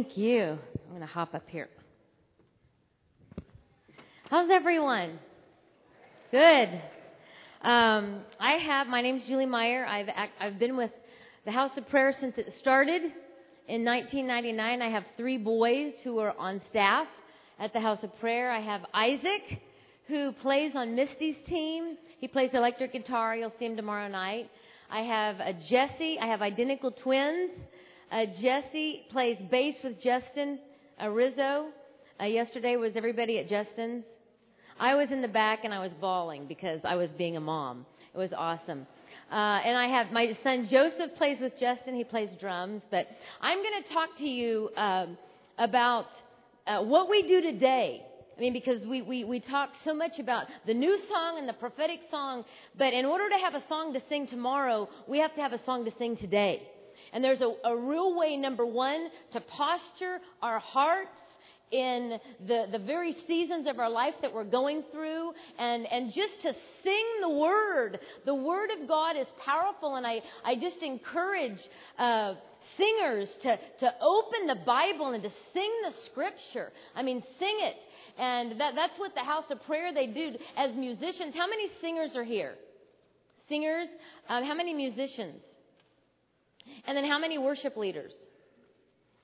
Thank you. I'm going to hop up here. How's everyone? Good. Um, I have, my name's Julie Meyer. I've, I've been with the House of Prayer since it started in 1999. I have three boys who are on staff at the House of Prayer. I have Isaac, who plays on Misty's team. He plays electric guitar. You'll see him tomorrow night. I have a Jesse. I have identical twins. Uh, Jesse plays bass with Justin uh, Rizzo. Uh, yesterday was everybody at Justin's. I was in the back and I was bawling because I was being a mom. It was awesome. Uh, and I have my son Joseph plays with Justin. He plays drums. But I'm going to talk to you um, about uh, what we do today. I mean, because we, we, we talk so much about the new song and the prophetic song, but in order to have a song to sing tomorrow, we have to have a song to sing today. And there's a, a real way, number one, to posture our hearts in the, the very seasons of our life that we're going through and, and just to sing the word. The word of God is powerful and I, I just encourage, uh, singers to, to open the Bible and to sing the scripture. I mean, sing it. And that, that's what the house of prayer they do as musicians. How many singers are here? Singers? Um, how many musicians? And then how many worship leaders?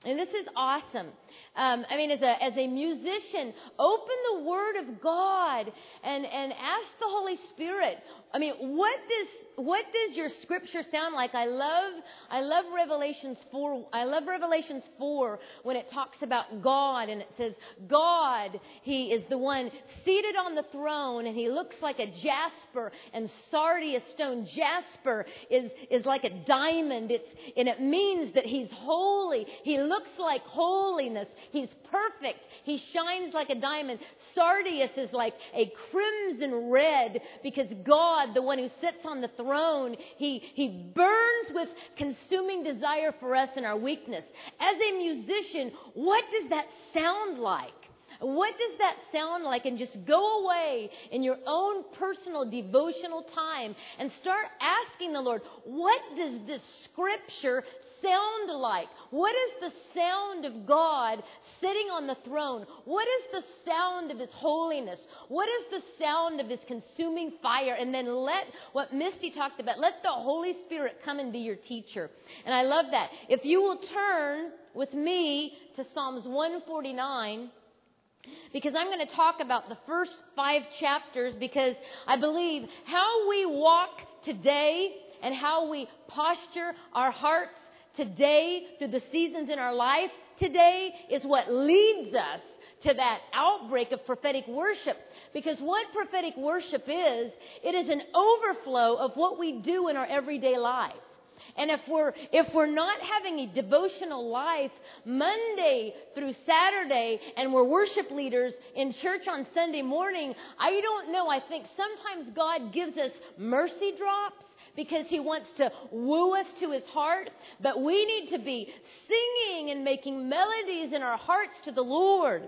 And this is awesome. Um, I mean, as a, as a musician, open the Word of God and, and ask the Holy Spirit. I mean, what does, what does your scripture sound like? I love, I love Revelations 4. I love Revelations 4 when it talks about God and it says, God, He is the one seated on the throne and He looks like a jasper and sardius stone. Jasper is, is like a diamond. It's, and it means that He's holy. He looks like holiness. He's perfect. He shines like a diamond. Sardius is like a crimson red because God, the one who sits on the throne, he, he burns with consuming desire for us in our weakness. As a musician, what does that sound like? What does that sound like? And just go away in your own personal devotional time and start asking the Lord, what does this scripture sound like? What is the sound of God sitting on the throne? What is the sound of His holiness? What is the sound of His consuming fire? And then let what Misty talked about, let the Holy Spirit come and be your teacher. And I love that. If you will turn with me to Psalms 149, because I'm going to talk about the first five chapters because I believe how we walk today and how we posture our hearts today through the seasons in our life today is what leads us to that outbreak of prophetic worship. Because what prophetic worship is, it is an overflow of what we do in our everyday lives. And if we're, if we're not having a devotional life Monday through Saturday and we're worship leaders in church on Sunday morning, I don't know. I think sometimes God gives us mercy drops because he wants to woo us to his heart. But we need to be singing and making melodies in our hearts to the Lord.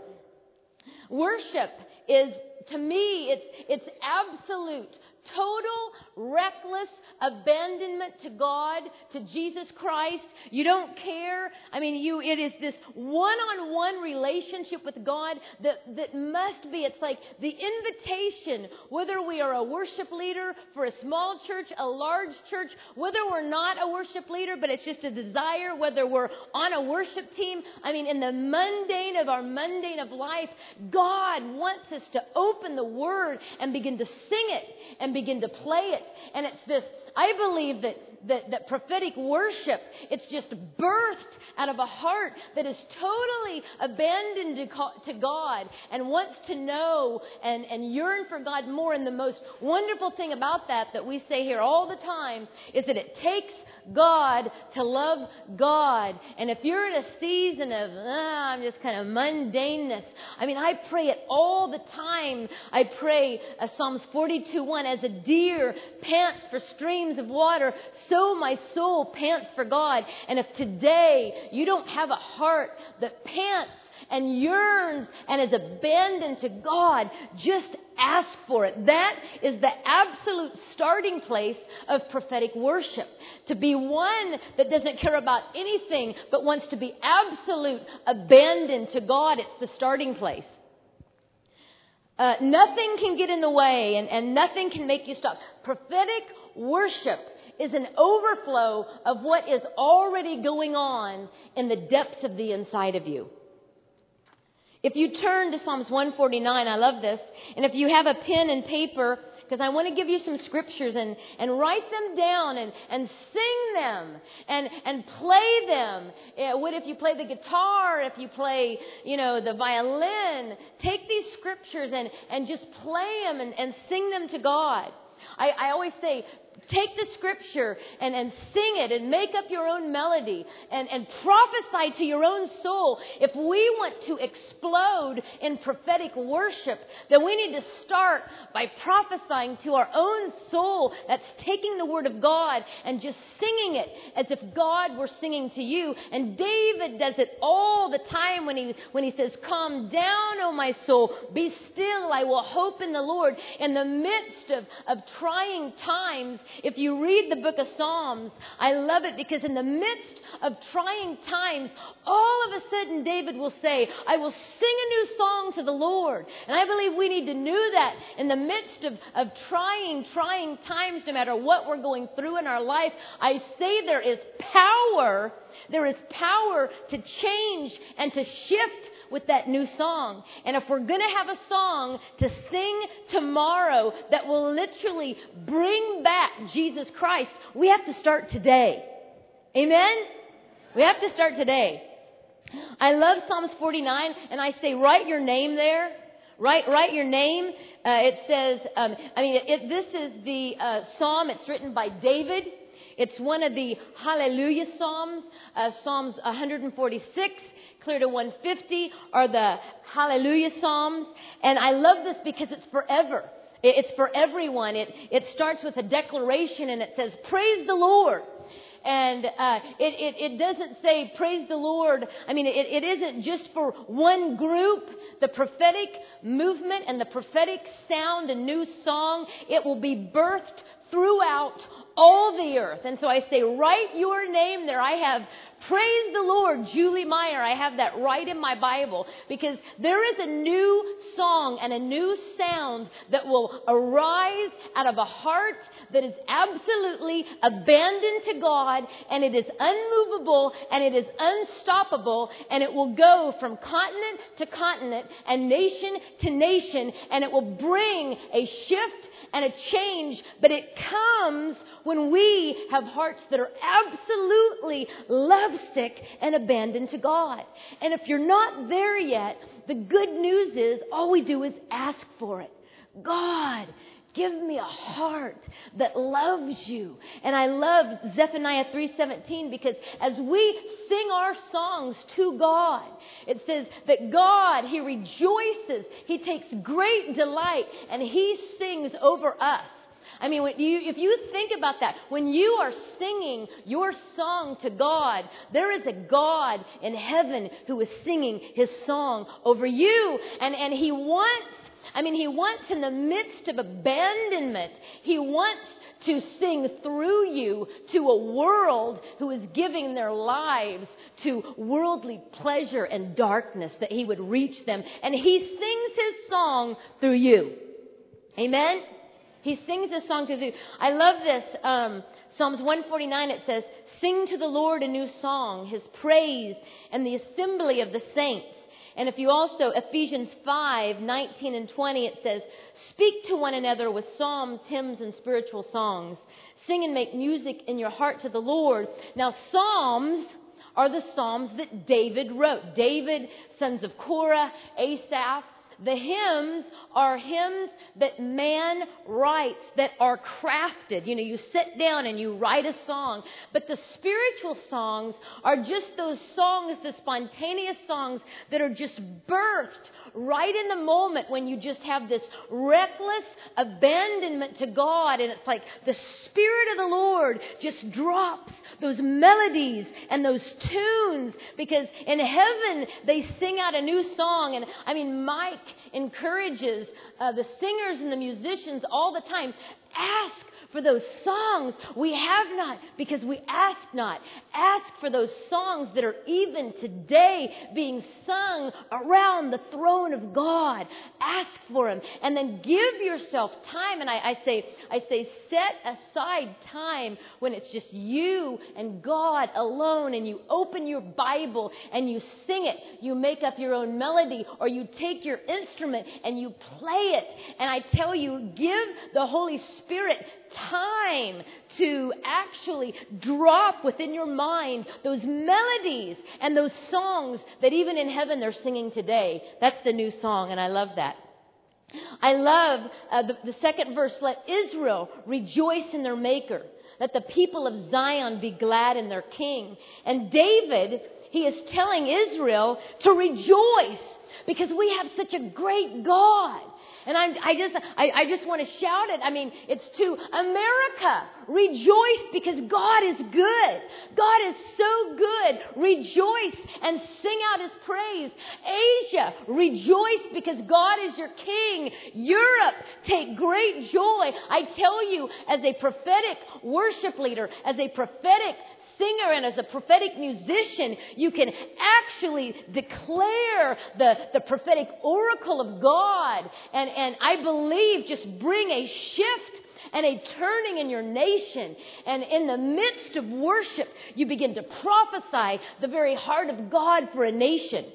Worship is, to me, it's, it's absolute total reckless abandonment to God, to Jesus Christ. You don't care. I mean, you, it is this one-on-one relationship with God that, that must be, it's like the invitation, whether we are a worship leader for a small church, a large church, whether we're not a worship leader, but it's just a desire, whether we're on a worship team. I mean, in the mundane of our mundane of life, God wants us to open the Word and begin to sing it and begin to play it. And it's this, I believe that, that, that prophetic worship, it's just birthed out of a heart that is totally abandoned to, to God and wants to know and, and yearn for God more. And the most wonderful thing about that, that we say here all the time, is that it takes God to love God. And if you're in a season of, ah, I'm just kind of mundaneness, I mean, I pray it all the time. I pray uh, Psalms 42 1 as a deer pants for streams of water, so my soul pants for God. And if today you don't have a heart that pants and yearns and is abandoned to God, just ask for it. That is the absolute starting place of prophetic worship. To be one that doesn't care about anything but wants to be absolute abandoned to God, it's the starting place. Uh, nothing can get in the way and, and nothing can make you stop. Prophetic worship is an overflow of what is already going on in the depths of the inside of you. If you turn to Psalms 149, I love this, and if you have a pen and paper, because I want to give you some scriptures and, and write them down and, and sing them and, and play them. Eh, what if you play the guitar, if you play, you know, the violin? Take these scriptures and, and just play them and, and sing them to God. I, I always say, take the scripture and, and sing it and make up your own melody and, and prophesy to your own soul. If we want to explode in prophetic worship, then we need to start by prophesying to our own soul that's taking the word of God and just singing it as if God were singing to you. And David does it all the time when he, when he says, Calm down, O my soul, be still, I will hope in the Lord. In the midst of, of trying times, if you read the book of Psalms, I love it because in the midst of trying times, all of a sudden David will say, I will sing a new song to the Lord. And I believe we need to know that in the midst of, of trying, trying times, no matter what we're going through in our life, I say there is power. There is power to change and to shift with that new song. And if we're going to have a song to sing tomorrow that will literally bring back Jesus Christ, we have to start today. Amen? We have to start today. I love Psalms 49, and I say, write your name there. Write, write your name. Uh, it says, um, I mean, it, this is the uh, psalm. It's written by David. It's one of the Hallelujah Psalms, uh, Psalms 146 clear to 150 are the Hallelujah Psalms. And I love this because it's forever. It's for everyone. It, it starts with a declaration and it says, Praise the Lord. And uh, it, it, it, doesn't say, Praise the Lord. I mean, it, it isn't just for one group. The prophetic movement and the prophetic sound and new song, it will be birthed throughout all the earth. And so I say, write your name there. I have Praise the Lord, Julie Meyer. I have that right in my Bible because there is a new song and a new sound that will arise out of a heart that is absolutely abandoned to God and it is unmovable and it is unstoppable and it will go from continent to continent and nation to nation and it will bring a shift and a change, but it comes when we have hearts that are absolutely lovesick and abandoned to God. And if you're not there yet, the good news is all we do is ask for it. God, give me a heart that loves you. And I love Zephaniah 3:17 because as we sing our songs to God, it says that God, he rejoices, he takes great delight and he sings over us. I mean, you, if you think about that, when you are singing your song to God, there is a God in heaven who is singing his song over you. And, and he wants I mean, he wants in the midst of abandonment, he wants to sing through you to a world who is giving their lives to worldly pleasure and darkness, that he would reach them. And he sings his song through you. Amen? He sings this song through you. I love this. Um, Psalms 149, it says, Sing to the Lord a new song, his praise and the assembly of the saints. And if you also, Ephesians 5, 19 and 20, it says, Speak to one another with psalms, hymns, and spiritual songs. Sing and make music in your heart to the Lord. Now, psalms are the psalms that David wrote. David, sons of Korah, Asaph, the hymns are hymns that man writes, that are crafted. You know, you sit down and you write a song. But the spiritual songs are just those songs, the spontaneous songs that are just birthed right in the moment when you just have this reckless abandonment to God. And it's like the Spirit of the Lord just drops those melodies and those tunes because in heaven they sing out a new song. And I mean, Mike encourages uh, the singers and the musicians all the time ask for those songs we have not because we ask not. Ask for those songs that are even today being sung around the throne of God. Ask for them and then give yourself time. And I, I say, I say, set aside time when it's just you and God alone and you open your Bible and you sing it. You make up your own melody or you take your instrument and you play it. And I tell you, give the Holy Spirit time to actually drop within your mind those melodies and those songs that even in heaven they're singing today. That's the new song, and I love that. I love uh, the, the second verse let Israel rejoice in their Maker. Let the people of Zion be glad in their King. And David, he is telling Israel to rejoice because we have such a great God. And I'm, I just, I, I just want to shout it. I mean, it's to America. Rejoice because God is good. God is so good. Rejoice and sing out his praise. Asia, rejoice because God is your king. Europe, take great joy. I tell you, as a prophetic worship leader, as a prophetic singer and as a prophetic musician, you can actually declare the, the prophetic oracle of God. And, and I believe just bring a shift and a turning in your nation. And in the midst of worship, you begin to prophesy the very heart of God for a nation.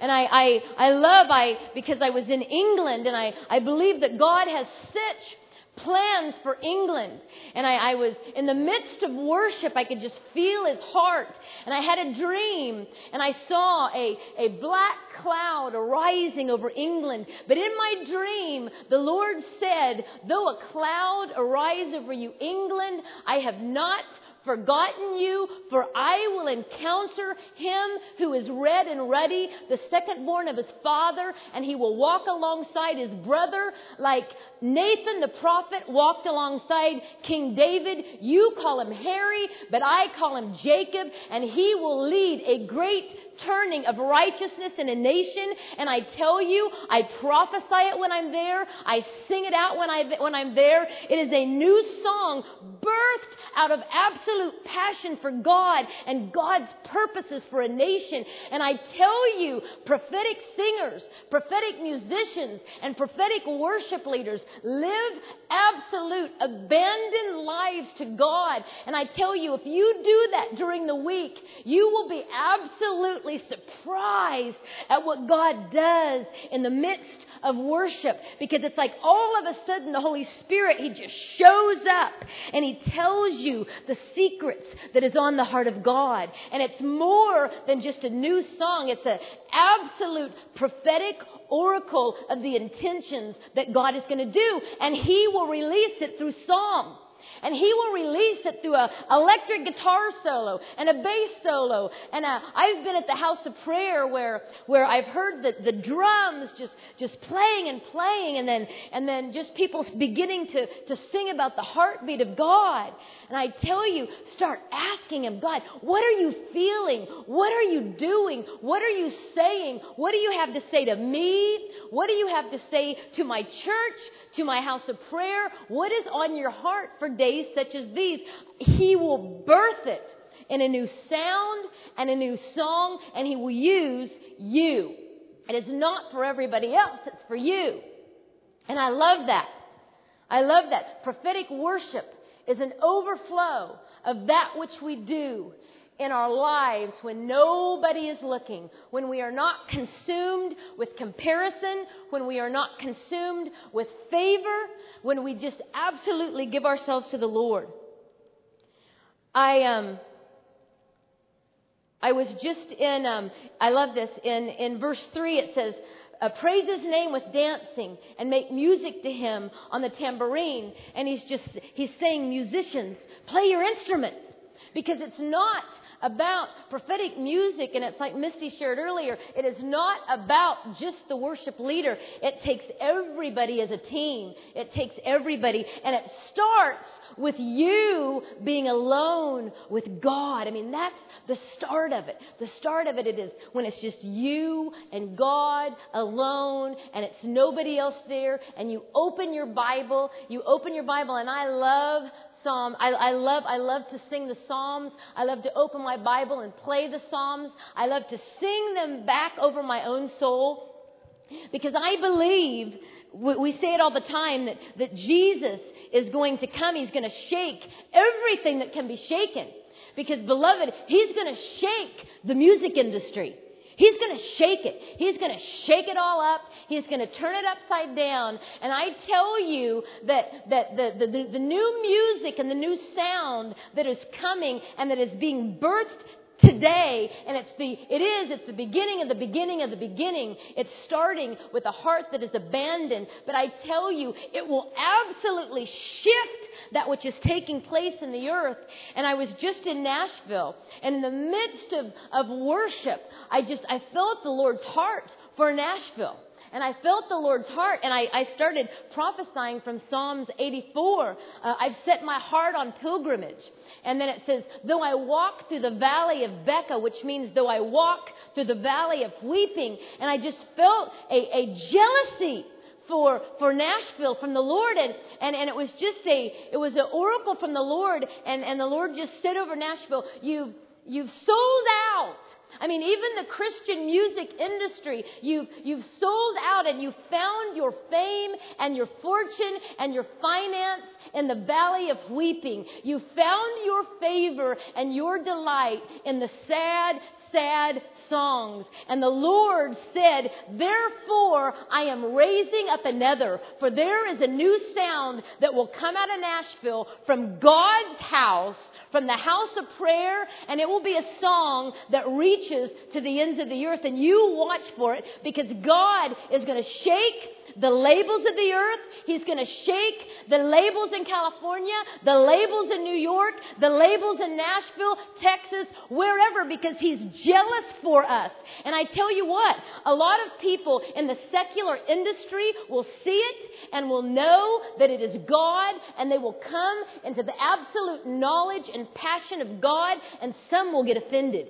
And I, I, I love, I, because I was in England and I, I believe that God has such plans for England. And I, I, was in the midst of worship, I could just feel his heart. And I had a dream, and I saw a, a black cloud arising over England. But in my dream, the Lord said, Though a cloud arise over you, England, I have not forgotten you, for I will encounter him who is red and ruddy, the second born of his father, and he will walk alongside his brother like Nathan the prophet walked alongside King David. You call him Harry, but I call him Jacob, and he will lead a great turning of righteousness in a nation. And I tell you, I prophesy it when I'm there. I sing it out when, I, when I'm there. It is a new song birthed out of absolute passion for God and God's purposes for a nation. And I tell you, prophetic singers, prophetic musicians, and prophetic worship leaders live absolute abandoned lives to God. And I tell you, if you do that during the week, you will be absolutely surprised at what God does in the midst of worship because it's like all of a sudden the Holy Spirit, He just shows up and He tells you the secrets that is on the heart of God. And it's more than just a new song. It's an absolute prophetic oracle of the intentions that God is going to do. And He will release it through song. And he will release it through an electric guitar solo and a bass solo. And i I've been at the house of prayer where, where I've heard the, the drums just, just playing and playing and then, and then just people beginning to, to sing about the heartbeat of God. And I tell you, start asking Him, God, what are you feeling? What are you doing? What are you saying? What do you have to say to me? What do you have to say to my church, to my house of prayer? What is on your heart for days such as these? He will birth it in a new sound and a new song, and He will use you. And It is not for everybody else, it's for you. And I love that. I love that. Prophetic worship is an overflow of that which we do in our lives when nobody is looking, when we are not consumed with comparison, when we are not consumed with favor, when we just absolutely give ourselves to the Lord. I um I was just in um I love this in in verse 3 it says uh, praise his name with dancing and make music to him on the tambourine. And he's just, he's saying, musicians, play your instruments. Because it's not about prophetic music, and it's like Misty shared earlier, it is not about just the worship leader. It takes everybody as a team. It takes everybody, and it starts with you being alone with God. I mean, that's the start of it. The start of it, it is when it's just you and God alone, and it's nobody else there, and you open your Bible, you open your Bible, and I love Psalm. I, I, love, I love to sing the Psalms. I love to open my Bible and play the Psalms. I love to sing them back over my own soul because I believe, we say it all the time, that, that Jesus is going to come. He's going to shake everything that can be shaken. Because, beloved, He's going to shake the music industry. He's going to shake it. He's going to shake it all up. He's going to turn it upside down. And I tell you that, that the, the, the, the new music and the new sound that is coming and that is being birthed today and it's the it is it's the beginning of the beginning of the beginning it's starting with a heart that is abandoned but i tell you it will absolutely shift that which is taking place in the earth. And I was just in Nashville, and in the midst of, of worship, I just, I felt the Lord's heart for Nashville. And I felt the Lord's heart, and I, I started prophesying from Psalms 84. Uh, I've set my heart on pilgrimage. And then it says, though I walk through the valley of Baca, which means though I walk through the valley of weeping. And I just felt a, a jealousy for, for Nashville from the Lord. And, and, and it was just a, it was an oracle from the Lord. And, and the Lord just said over Nashville, you've, you've sold out. I mean, even the Christian music industry, you've, you've sold out and you found your fame and your fortune and your finance in the valley of weeping. You found your favor and your delight in the sad, sad songs. And the Lord said, Therefore I am raising up another, for there is a new sound that will come out of Nashville from God's house, from the house of prayer, and it will be a song that reaches to the ends of the earth. And you watch for it because God is going to shake the labels of the earth. He's going to shake the labels in California, the labels in New York, the labels in Nashville, Texas, wherever, because He's jealous for us. And I tell you what, a lot of people in the secular industry will see it and will know that it is God, and they will come into the absolute knowledge and passion of God, and some will get offended.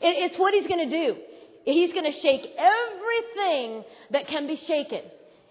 It's what He's going to do. He's going to shake everything that can be shaken.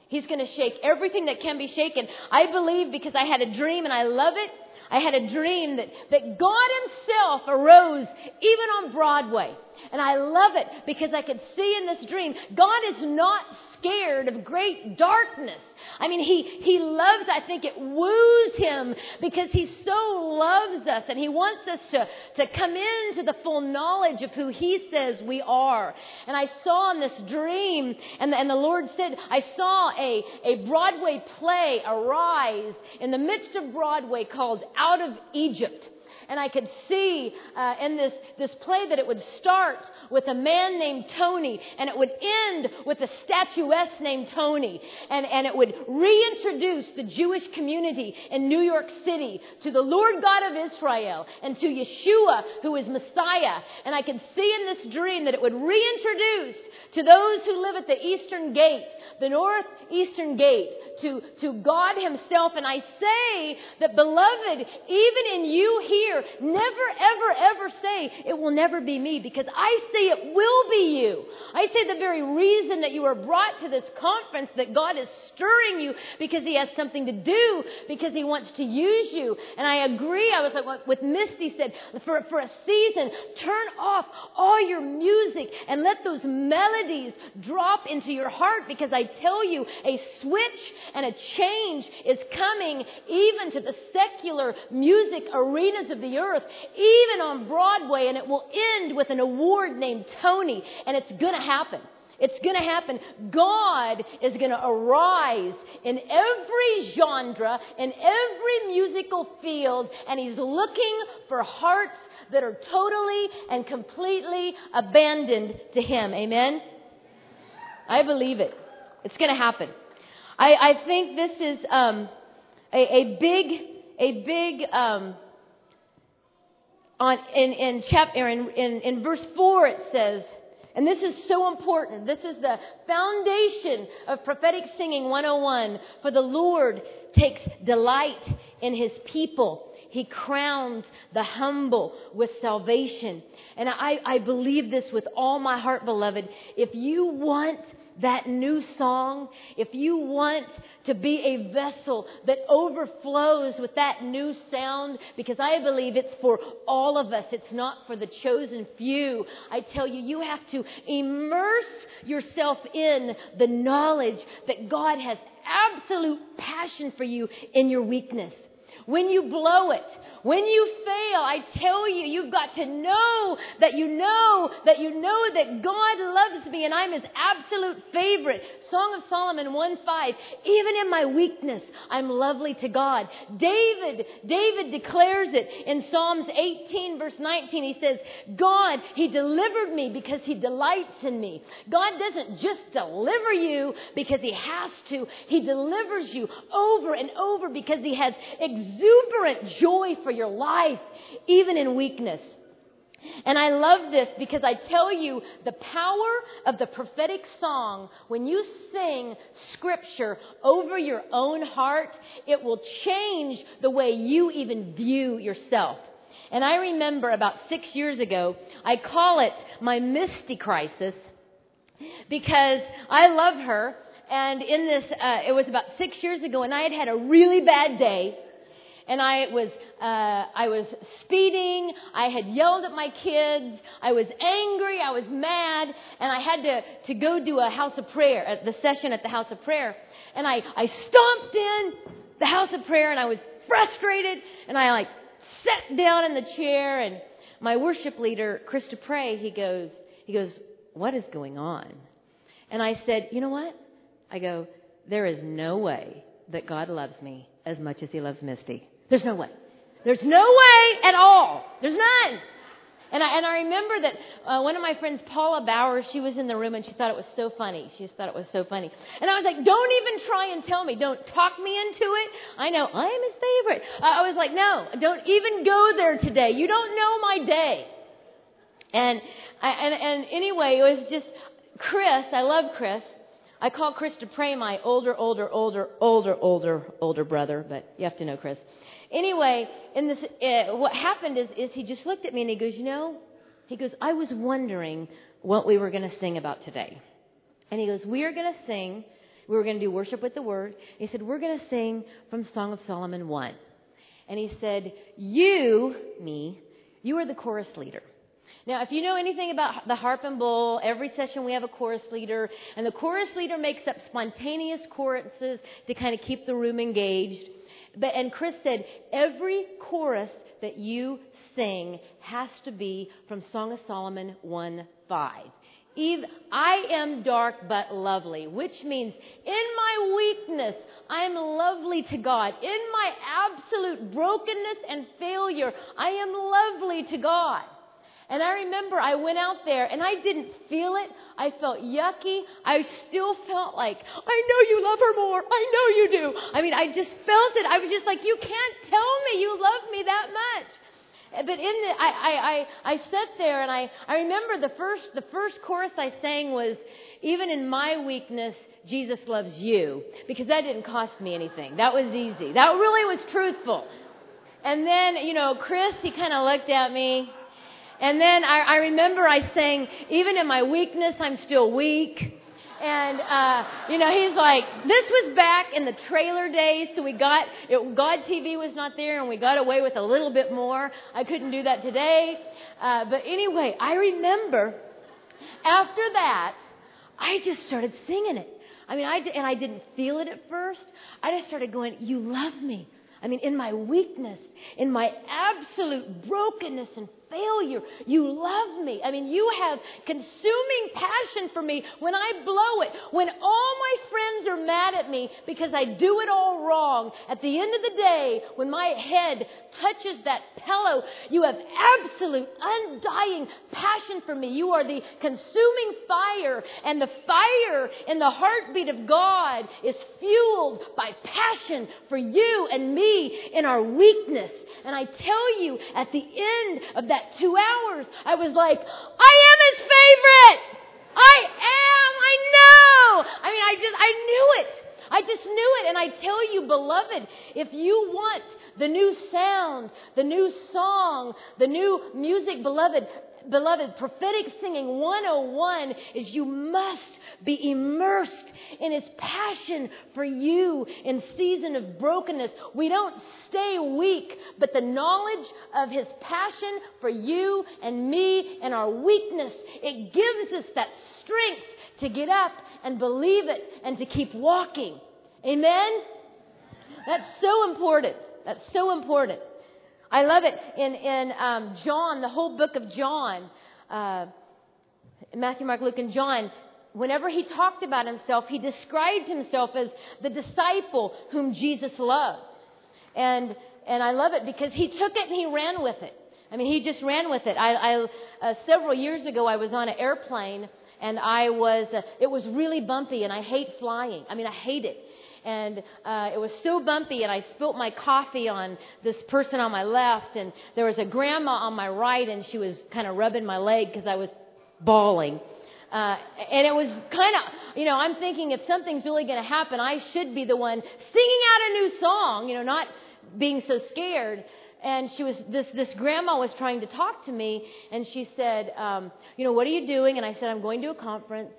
He's going to shake everything that can be shaken. I believe because I had a dream and I love it. I had a dream that, that God Himself arose even on Broadway. And I love it because I could see in this dream, God is not scared of great darkness. I mean, he, he loves, I think it woos him because he so loves us and he wants us to, to come into the full knowledge of who he says we are. And I saw in this dream, and the, and the Lord said, I saw a, a Broadway play arise in the midst of Broadway called Out of Egypt. And I could see uh, in this, this play that it would start with a man named Tony and it would end with a statuette named Tony. And, and it would reintroduce the Jewish community in New York City to the Lord God of Israel and to Yeshua, who is Messiah. And I could see in this dream that it would reintroduce to those who live at the eastern gate, the northeastern gate, to, to God Himself. And I say that, beloved, even in you here, never, ever, ever say, it will never be me, because I say it will be you. I say the very reason that you are brought to this conference, that God is stirring you because He has something to do, because He wants to use you. And I agree. I was like what Misty said, for, for a season, turn off all your music and let those melodies drop into your heart, because I tell you, a switch and a change is coming even to the secular music arenas of the earth, even on Broadway, and it will end with an award named Tony, and it's going to happen. It's going to happen. God is going to arise in every genre, in every musical field, and He's looking for hearts that are totally and completely abandoned to Him. Amen? I believe it. It's going to happen. I, I think this is um, a, a, big, a big um, on, in, in, chapter, in, in, in verse 4, it says, and this is so important. This is the foundation of prophetic singing 101. For the Lord takes delight in his people. He crowns the humble with salvation. And I, I believe this with all my heart, beloved. If you want that new song, if you want to be a vessel that overflows with that new sound, because I believe it's for all of us, it's not for the chosen few. I tell you, you have to immerse yourself in the knowledge that God has absolute passion for you in your weakness. When you blow it, when you fail, I tell you, you've got to know that you know that you know that God loves me and I'm his absolute favorite. Song of Solomon 1 5. Even in my weakness, I'm lovely to God. David, David declares it in Psalms 18 verse 19. He says, God, he delivered me because he delights in me. God doesn't just deliver you because he has to. He delivers you over and over because he has exuberant joy for your life, even in weakness. And I love this because I tell you the power of the prophetic song, when you sing scripture over your own heart, it will change the way you even view yourself. And I remember about six years ago, I call it my Misty crisis because I love her. And in this, uh, it was about six years ago, and I had had a really bad day and I was uh, I was speeding. I had yelled at my kids. I was angry. I was mad, and I had to to go do a house of prayer at the session at the house of prayer. And I I stomped in the house of prayer, and I was frustrated, and I like sat down in the chair, and my worship leader, Chris DuPré, he goes he goes, what is going on? And I said, you know what? I go, there is no way that God loves me as much as he loves Misty. There's no way. There's no way at all. There's none. And I, and I remember that uh, one of my friends, Paula Bauer, she was in the room and she thought it was so funny. She just thought it was so funny. And I was like, don't even try and tell me. Don't talk me into it. I know I am his favorite. Uh, I was like, no, don't even go there today. You don't know my day. And, and, and anyway, it was just Chris. I love Chris. I call Chris DuPré my older, older, older, older, older, older brother, but you have to know Chris. Anyway, in this, uh, what happened is, is he just looked at me and he goes, you know, he goes, I was wondering what we were going to sing about today. And he goes, we are going to sing, we were going to do worship with the word. He said, we're going to sing from Song of Solomon 1. And he said, you, me, you are the chorus leader. Now, if you know anything about the harp and bowl, every session we have a chorus leader, and the chorus leader makes up spontaneous choruses to kind of keep the room engaged. But, and Chris said, every chorus that you sing has to be from Song of Solomon 1 5. Eve, I am dark but lovely, which means in my weakness, I am lovely to God. In my absolute brokenness and failure, I am lovely to God. And I remember I went out there and I didn't feel it. I felt yucky. I still felt like, I know you love her more. I know you do. I mean, I just felt it. I was just like, you can't tell me you love me that much. But in the, I, I, I, I sat there and I, I remember the first, the first chorus I sang was, even in my weakness, Jesus loves you. Because that didn't cost me anything. That was easy. That really was truthful. And then, you know, Chris, he kind of looked at me and then I, I remember I sang, even in my weakness, I'm still weak. And, uh, you know, he's like, this was back in the trailer days, so we got, it, God TV was not there, and we got away with a little bit more. I couldn't do that today. Uh, but anyway, I remember after that, I just started singing it. I mean, I, and I didn't feel it at first. I just started going, You love me. I mean, in my weakness, in my absolute brokenness and failure. You love me. I mean, you have consuming passion for me when I blow it. When all my friends are mad at me because I do it all wrong. At the end of the day, when my head touches that pillow, you have absolute, undying passion for me. You are the consuming fire, and the fire in the heartbeat of God is fueled by passion for you and me in our weakness. And I tell you, at the end of that two hours, I was like, I am his favorite! I am! I know! I mean, I just, I knew it! I just knew it. And I tell you, beloved, if you want the new sound, the new song, the new music, beloved, beloved, prophetic singing 101 is you must be immersed in his passion for you in season of brokenness. We don't stay weak, but the knowledge of his passion for you and me and our weakness, it gives us that strength to get up and believe it and to keep walking. Amen? That's so important. That's so important. I love it in, in um, John, the whole book of John, uh, Matthew, Mark, Luke, and John. Whenever he talked about himself, he described himself as the disciple whom Jesus loved. And, and I love it because he took it and he ran with it. I mean, he just ran with it. I, I uh, several years ago, I was on an airplane and I was, uh, it was really bumpy and I hate flying. I mean, I hate it and uh, it was so bumpy, and I spilt my coffee on this person on my left, and there was a grandma on my right, and she was kind of rubbing my leg because I was bawling. Uh, and it was kind of, you know, I'm thinking if something's really going to happen, I should be the one singing out a new song, you know, not being so scared. And she was, this, this grandma was trying to talk to me, and she said, um, you know, what are you doing? And I said, I'm going to a conference,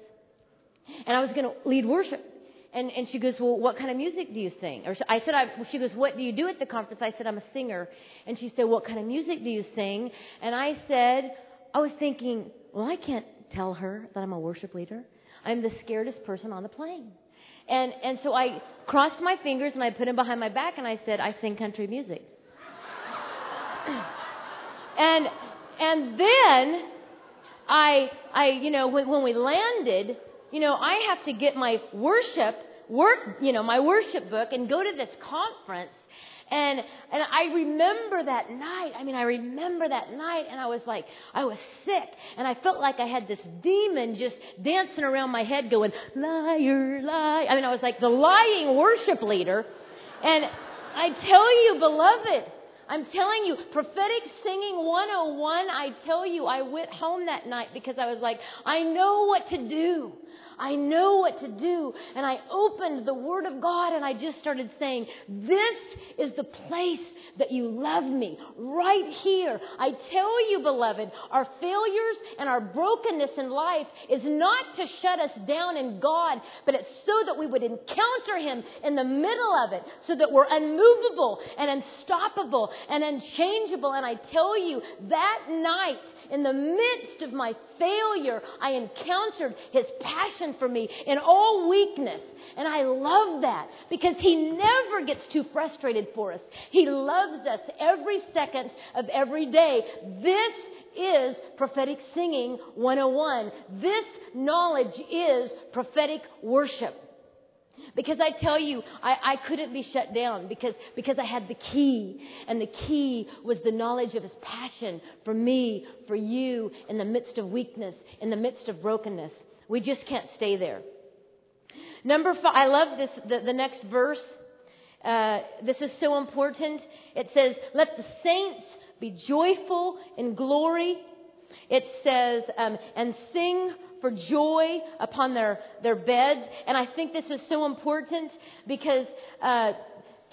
and I was going to lead worship. And, and she goes, Well, what kind of music do you sing? Or I said, I, She goes, What do you do at the conference? I said, I'm a singer. And she said, What kind of music do you sing? And I said, I was thinking, Well, I can't tell her that I'm a worship leader. I'm the scaredest person on the plane. And, and so I crossed my fingers and I put them behind my back and I said, I sing country music. and, and then I, I, you know, when, when we landed, you know, I have to get my worship work, you know, my worship book and go to this conference. And and I remember that night. I mean, I remember that night, and I was like, I was sick, and I felt like I had this demon just dancing around my head, going liar, lie. I mean, I was like the lying worship leader, and I tell you, beloved, I'm telling you, prophetic singing 101, I tell you, I went home that night because I was like, I know what to do. I know what to do. And I opened the Word of God and I just started saying, This is the place that you love me. Right here. I tell you, beloved, our failures and our brokenness in life is not to shut us down in God, but it's so that we would encounter Him in the middle of it, so that we're unmovable and unstoppable and unchangeable. And I tell you, that night, in the midst of my failure, I encountered His passion for me in all weakness. And I love that because He never gets too frustrated for us. He loves us every second of every day. This is prophetic singing 101. This knowledge is prophetic worship. Because I tell you, I, I couldn't be shut down because, because I had the key. And the key was the knowledge of his passion for me, for you, in the midst of weakness, in the midst of brokenness. We just can't stay there. Number five, I love this, the, the next verse. Uh, this is so important. It says, Let the saints be joyful in glory. It says, um, and sing for joy upon their, their beds. And I think this is so important because uh,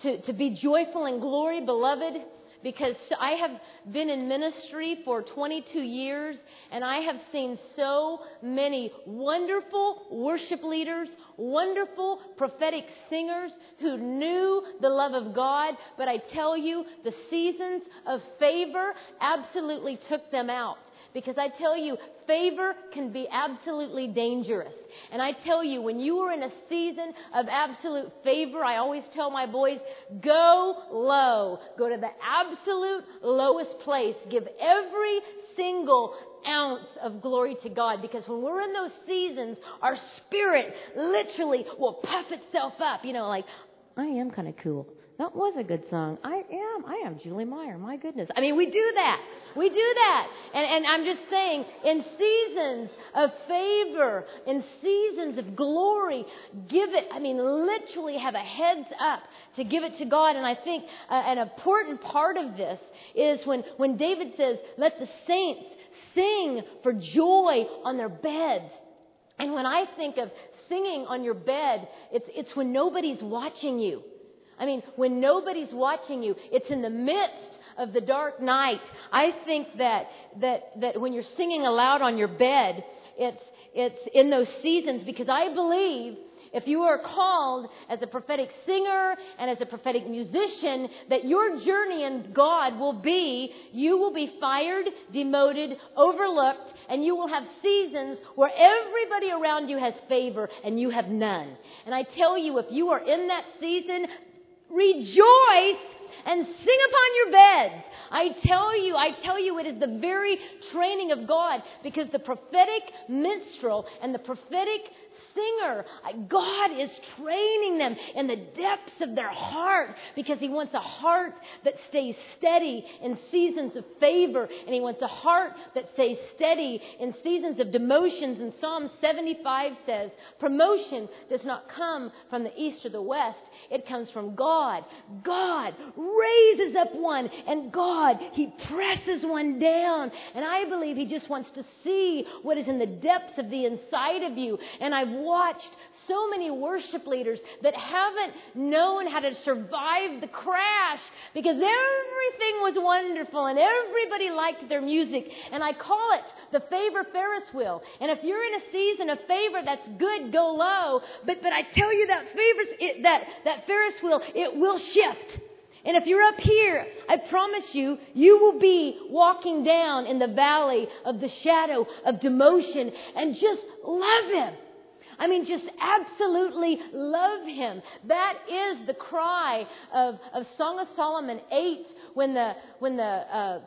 to, to be joyful in glory, beloved, because I have been in ministry for 22 years and I have seen so many wonderful worship leaders, wonderful prophetic singers who knew the love of God. But I tell you, the seasons of favor absolutely took them out. Because I tell you, favor can be absolutely dangerous. And I tell you, when you are in a season of absolute favor, I always tell my boys, go low. Go to the absolute lowest place. Give every single ounce of glory to God because when we're in those seasons, our spirit literally will puff itself up. You know, like, I am kind of cool. That was a good song. I am. I am Julie Meyer. My goodness. I mean, we do that. We do that. And, and I'm just saying, in seasons of favor, in seasons of glory, give it, I mean, literally have a heads up to give it to God. And I think uh, an important part of this is when, when David says, let the saints sing for joy on their beds. And when I think of singing on your bed, it's, it's when nobody's watching you. I mean, when nobody's watching you, it's in the midst of the dark night. I think that, that, that when you're singing aloud on your bed, it's, it's in those seasons because I believe if you are called as a prophetic singer and as a prophetic musician, that your journey in God will be you will be fired, demoted, overlooked, and you will have seasons where everybody around you has favor and you have none. And I tell you, if you are in that season, Rejoice and sing upon your beds. I tell you, I tell you, it is the very training of God because the prophetic minstrel and the prophetic singer. God is training them in the depths of their heart because He wants a heart that stays steady in seasons of favor, and He wants a heart that stays steady in seasons of demotions. And Psalm 75 says, Promotion does not come from the east or the west, it comes from God. God raises up one, and God, He presses one down. And I believe He just wants to see what is in the depths of the inside of you. And I've watched so many worship leaders that haven't known how to survive the crash because everything was wonderful and everybody liked their music. And I call it the favor Ferris wheel. And if you're in a season of favor, that's good, go low. But, but I tell you that favors, it, that, that Ferris wheel, it will shift. And if you're up here, I promise you, you will be walking down in the valley of the shadow of demotion and just love Him. I mean, just absolutely love him. That is the cry of, of Song of Solomon 8 when the, when the, uh,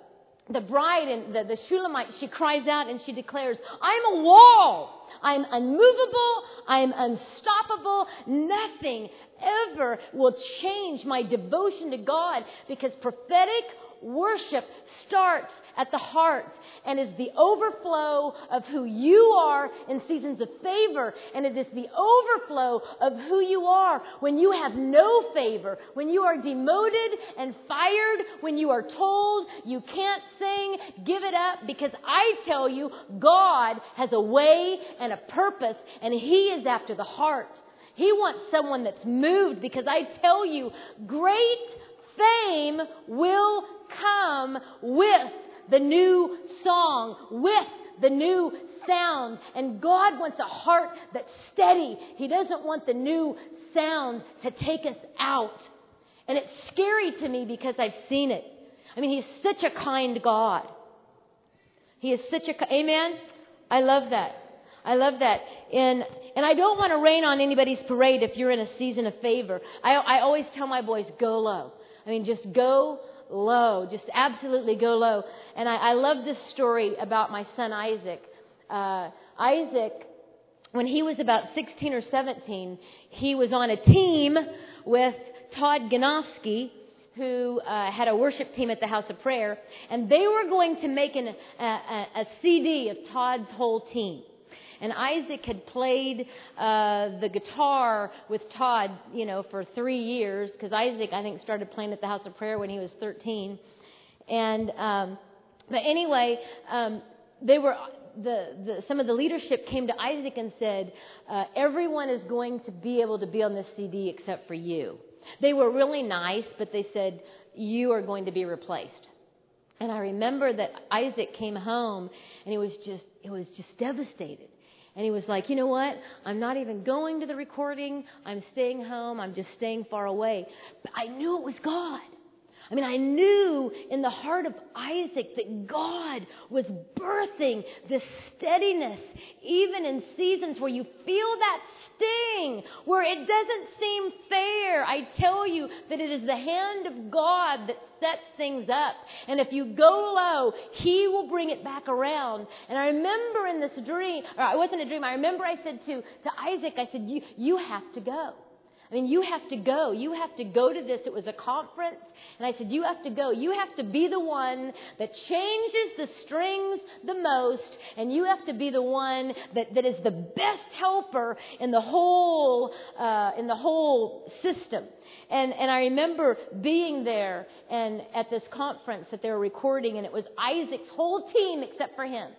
the bride and the, the Shulamite, she cries out and she declares, I'm a wall. I'm unmovable. I'm unstoppable. Nothing ever will change my devotion to God because prophetic worship starts at the heart and is the overflow of who you are in seasons of favor. And it is the overflow of who you are when you have no favor, when you are demoted and fired, when you are told you can't sing, give it up because I tell you, God has a way and a purpose and He is after the heart. He wants someone that's moved because I tell you, great fame will come with the new song, with the new sound. And God wants a heart that's steady. He doesn't want the new sound to take us out. And it's scary to me because I've seen it. I mean, He's such a kind God. He is such a, amen? I love that. I love that. And, and I don't want to rain on anybody's parade if you're in a season of favor. I, I always tell my boys, go low. I mean, just go low. Just absolutely go low. And I, I love this story about my son Isaac. Uh, Isaac, when he was about 16 or 17, he was on a team with Todd Ganofsky, who uh, had a worship team at the House of Prayer, and they were going to make an, a, a, a CD of Todd's whole team. And Isaac had played uh, the guitar with Todd, you know, for three years because Isaac, I think, started playing at the House of Prayer when he was 13. And um, but anyway, um, they were the, the, some of the leadership came to Isaac and said, uh, everyone is going to be able to be on this CD except for you. They were really nice, but they said, you are going to be replaced. And I remember that Isaac came home and he was just, he was just devastated. And he was like, you know what? I'm not even going to the recording. I'm staying home. I'm just staying far away. But I knew it was God. I mean, I knew in the heart of Isaac that God was birthing this steadiness, even in seasons where you feel that sting, where it doesn't seem fair. I tell you that it is the hand of God that sets things up. And if you go low, He will bring it back around. And I remember in this dream, or it wasn't a dream, I remember I said to, to Isaac, I said, you, you have to go. I mean, you have to go. You have to go to this. It was a conference. And I said, You have to go. You have to be the one that changes the strings the most. And you have to be the one that, that is the best helper in the whole, uh, in the whole system. And, and I remember being there and at this conference that they were recording, and it was Isaac's whole team except for him.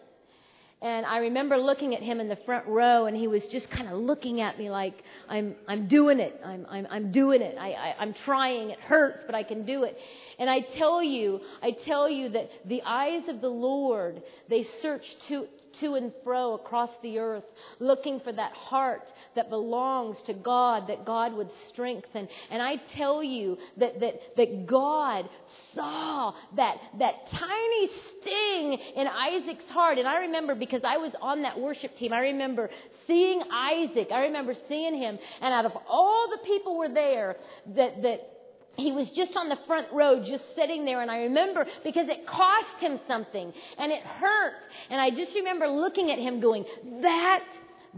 And I remember looking at him in the front row, and he was just kind of looking at me like, I'm, I'm doing it. I'm, I'm, I'm doing it. I, I, I'm trying. It hurts, but I can do it. And I tell you, I tell you that the eyes of the Lord, they search to, to and fro across the earth, looking for that heart that belongs to God, that God would strengthen. And I tell you that, that, that God saw that, that tiny sting in Isaac's heart. And I remember because I was on that worship team, I remember seeing Isaac. I remember seeing him. And out of all the people were there that, that he was just on the front row, just sitting there. And I remember because it cost him something and it hurt. And I just remember looking at him going, that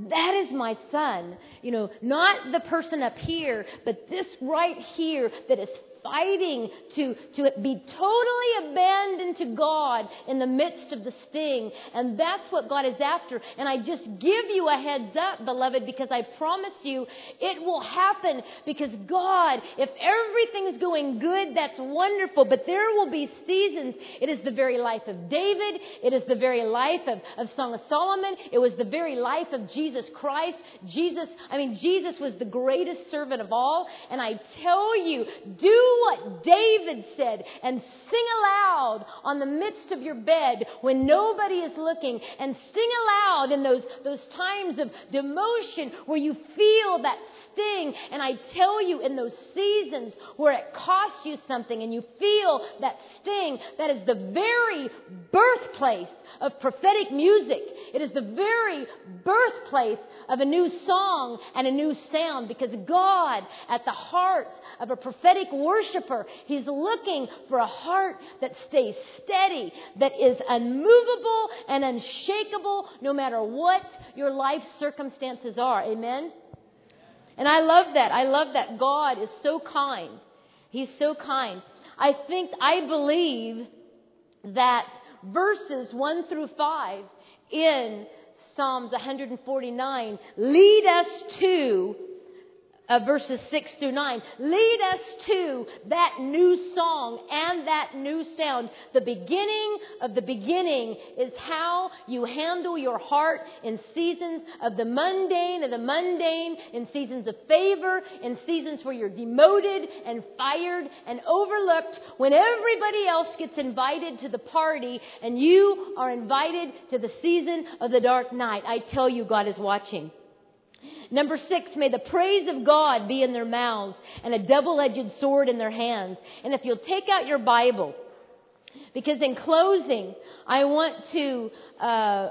that is my son. You know, not the person up here, but this right here that is fighting to, to be totally abandoned to God in the midst of the sting. And that's what God is after. And I just give you a heads up, beloved, because I promise you it will happen because God, if everything's going good, that's wonderful. But there will be seasons. It is the very life of David. It is the very life of, of Song of Solomon. It was the very life of Jesus Christ. Jesus, I mean, Jesus was the greatest servant of all. And I tell you, do what David said and sing aloud on the midst of your bed when nobody is looking and sing aloud in those, those times of demotion where you feel that sting. And I tell you, in those seasons where it costs you something and you feel that sting, that is the very birthplace of prophetic music. It is the very birthplace of a new song and a new sound because God, at the heart of a prophetic worshiper, He's looking for a heart that stays steady, that is unmovable and unshakable no matter what your life circumstances are. Amen? And I love that. I love that God is so kind. He's so kind. I think, I believe that verses 1 through 5 in Psalms 149 lead us to uh, verses 6 through 9 lead us to that new song and that new sound. The beginning of the beginning is how you handle your heart in seasons of the mundane and the mundane, in seasons of favor, in seasons where you're demoted and fired and overlooked, when everybody else gets invited to the party and you are invited to the season of the dark night. I tell you, God is watching. Number six, may the praise of God be in their mouths and a double edged sword in their hands. And if you'll take out your Bible, because in closing, I want to, uh,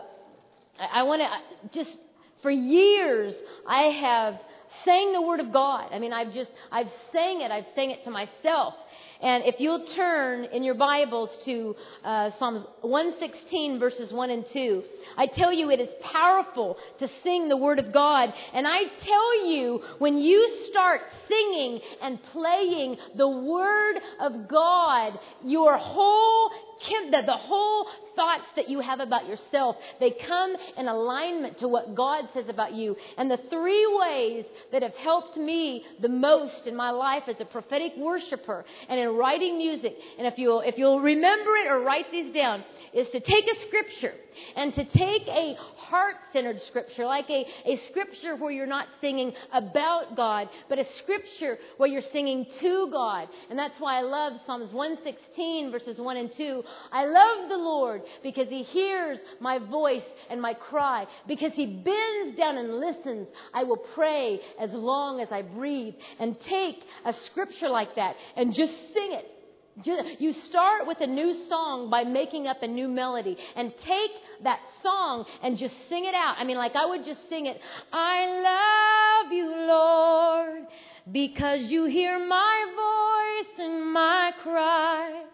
I want to just, for years, I have sang the Word of God. I mean, I've just, I've sang it, I've sang it to myself. And if you'll turn in your Bibles to uh, Psalms 116, verses 1 and 2, I tell you it is powerful to sing the Word of God. And I tell you, when you start singing and playing the Word of God, your whole the, the whole thoughts that you have about yourself, they come in alignment to what God says about you. And the three ways that have helped me the most in my life as a prophetic worshiper and in writing music, and if you'll, if you'll remember it or write these down, is to take a scripture and to take a heart centered scripture, like a, a scripture where you're not singing about God, but a scripture where you're singing to God. And that's why I love Psalms 116, verses 1 and 2. I love the Lord because he hears my voice and my cry, because he bends down and listens. I will pray as long as I breathe. And take a scripture like that and just sing it You start with a new song by making up a new melody and take that song and just sing it out. I mean, like I would just sing it. I love you, Lord, because you hear my voice and my cry.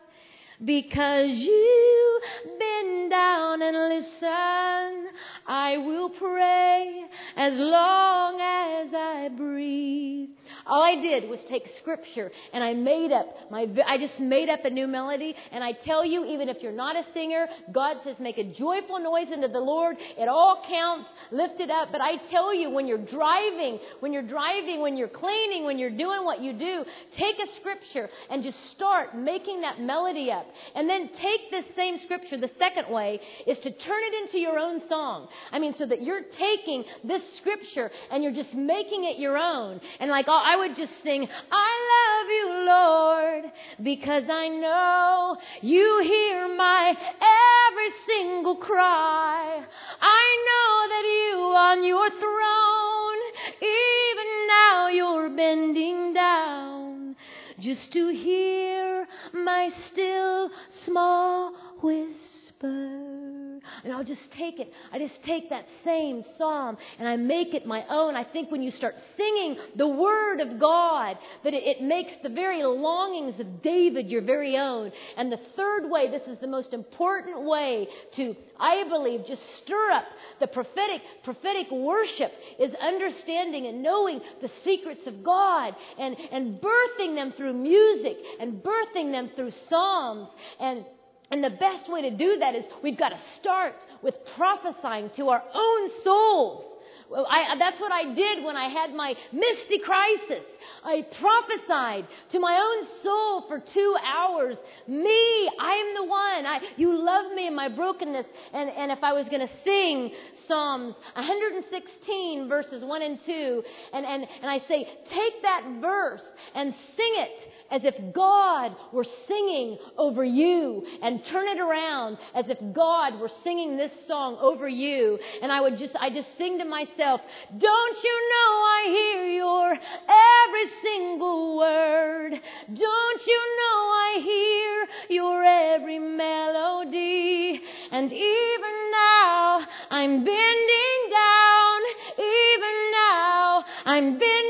Because you bend down and listen, I will pray as long as I breathe. All I did was take scripture and I made up my, I just made up a new melody. And I tell you, even if you're not a singer, God says make a joyful noise unto the Lord. It all counts. Lift it up. But I tell you, when you're driving, when you're driving, when you're cleaning, when you're doing what you do, take a scripture and just start making that melody up. And then take this same scripture. The second way is to turn it into your own song. I mean, so that you're taking this scripture and you're just making it your own. And like, oh, I would just sing, I love you, Lord, because I know you hear my every single cry. I know that you on your throne, even now you're bending down just to hear my still small whisper. And I'll just take it. I just take that same psalm and I make it my own. I think when you start singing the word of God, that it, it makes the very longings of David your very own. And the third way, this is the most important way to, I believe, just stir up the prophetic, prophetic worship is understanding and knowing the secrets of God and, and birthing them through music and birthing them through psalms and and the best way to do that is we've got to start with prophesying to our own souls. I, uh, that's what I did when I had my misty crisis. I prophesied to my own soul for two hours. Me, I am the one. I, you love me in my brokenness. And, and if I was going to sing Psalms 116 verses 1 and 2, and, and, and I say, take that verse and sing it as if God were singing over you and turn it around as if God were singing this song over you. And I would just, I just sing to myself, don't you know I hear your every single word? Don't you know I hear your every melody? And even now I'm bending down, even now I'm bending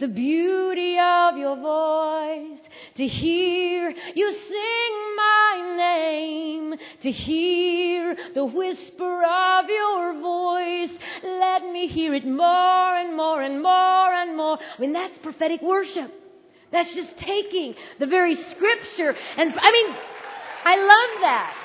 the beauty of your voice, to hear you sing my name, to hear the whisper of your voice. Let me hear it more and more and more and more. I mean, that's prophetic worship. That's just taking the very scripture and, I mean, I love that.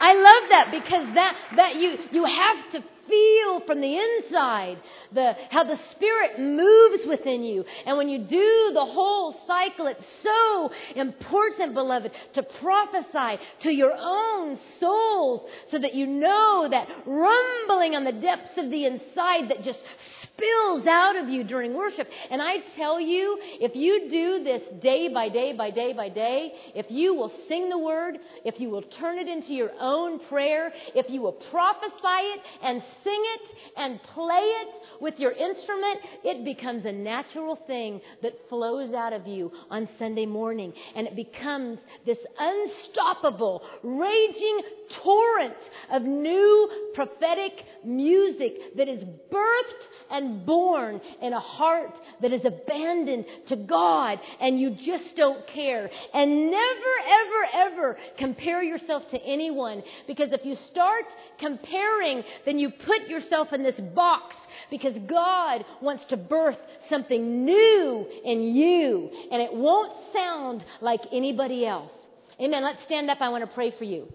I love that because that, that you, you have to feel from the inside the, how the Spirit moves within you. And when you do the whole cycle, it's so important, beloved, to prophesy to your own souls so that you know that rumbling on the depths of the inside that just spills out of you during worship. And I tell you, if you do this day by day by day by day, if you will sing the word, if you will turn it into your own prayer, if you will prophesy it and sing it and play it with your instrument, it becomes a natural thing that flows out of you on Sunday morning. And it becomes this unstoppable, raging torrent of new prophetic music that is birthed and born in a heart that is abandoned to God and you just don't care. And never, ever, ever compare yourself to anyone because if you start comparing, then you put yourself in this box because God wants to birth something new in you and it won't sound like anybody else. Amen. Let's stand up. I want to pray for you.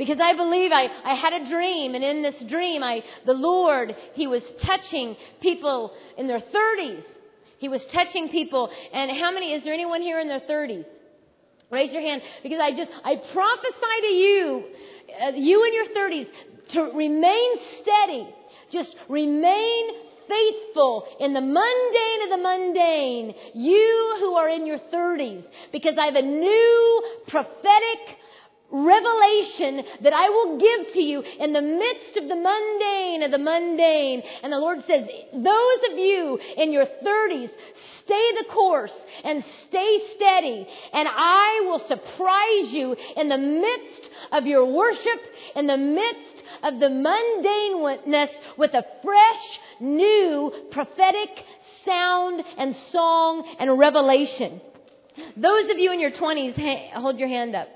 Because I believe I, I had a dream, and in this dream, I, the Lord, He was touching people in their 30s. He was touching people. And how many, is there anyone here in their 30s? Raise your hand. Because I just, I prophesy to you, uh, you in your 30s, to remain steady. Just remain faithful in the mundane of the mundane. You who are in your 30s. Because I have a new prophetic revelation that I will give to you in the midst of the mundane of the mundane. And the Lord says, those of you in your 30s, stay the course and stay steady. And I will surprise you in the midst of your worship, in the midst of the mundaneness with a fresh, new prophetic sound and song and revelation. Those of you in your 20s, hold your hand up.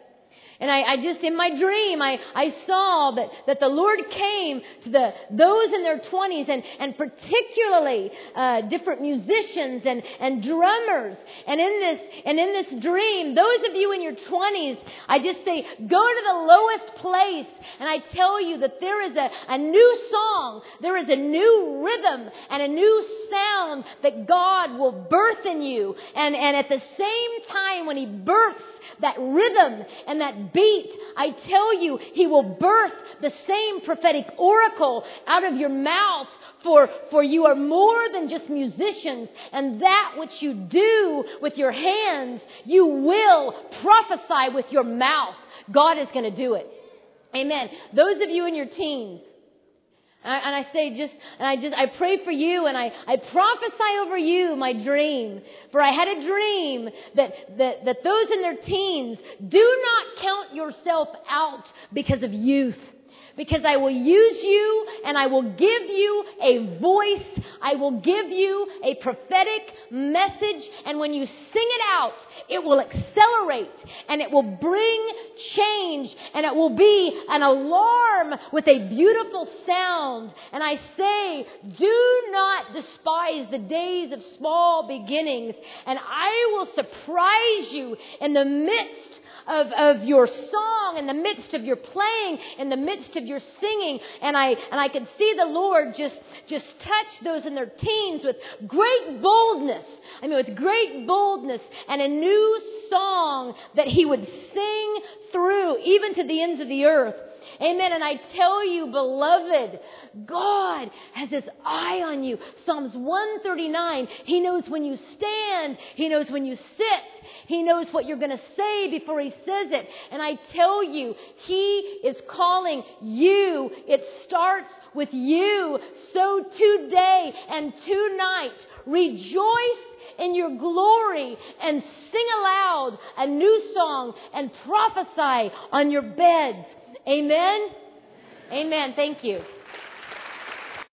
And I, I, just, in my dream, I, I saw that, that the Lord came to the, those in their 20s and, and particularly, uh, different musicians and, and drummers. And in this, and in this dream, those of you in your 20s, I just say, go to the lowest place. And I tell you that there is a, a new song, there is a new rhythm and a new sound that God will birth in you. And, and at the same time, when He births that rhythm and that beat, I tell you, He will birth the same prophetic oracle out of your mouth for, for you are more than just musicians, and that which you do with your hands, you will prophesy with your mouth. God is going to do it. Amen. Those of you in your teens, and I say just, and I just, I pray for you and I, I prophesy over you my dream. For I had a dream that, that, that those in their teens do not count yourself out because of youth because I will use you and I will give you a voice. I will give you a prophetic message. And when you sing it out, it will accelerate and it will bring change and it will be an alarm with a beautiful sound. And I say, do not despise the days of small beginnings and I will surprise you in the midst of, of your song, in the midst of your playing, in the midst of your singing. And I, and I could see the Lord just, just touch those in their teens with great boldness. I mean, with great boldness and a new song that He would sing through, even to the ends of the earth. Amen. And I tell you, beloved, God has his eye on you. Psalms 139, he knows when you stand, he knows when you sit, he knows what you're going to say before he says it. And I tell you, he is calling you. It starts with you. So today and tonight, rejoice in your glory and sing aloud a new song and prophesy on your beds. Amen? Amen. Thank you.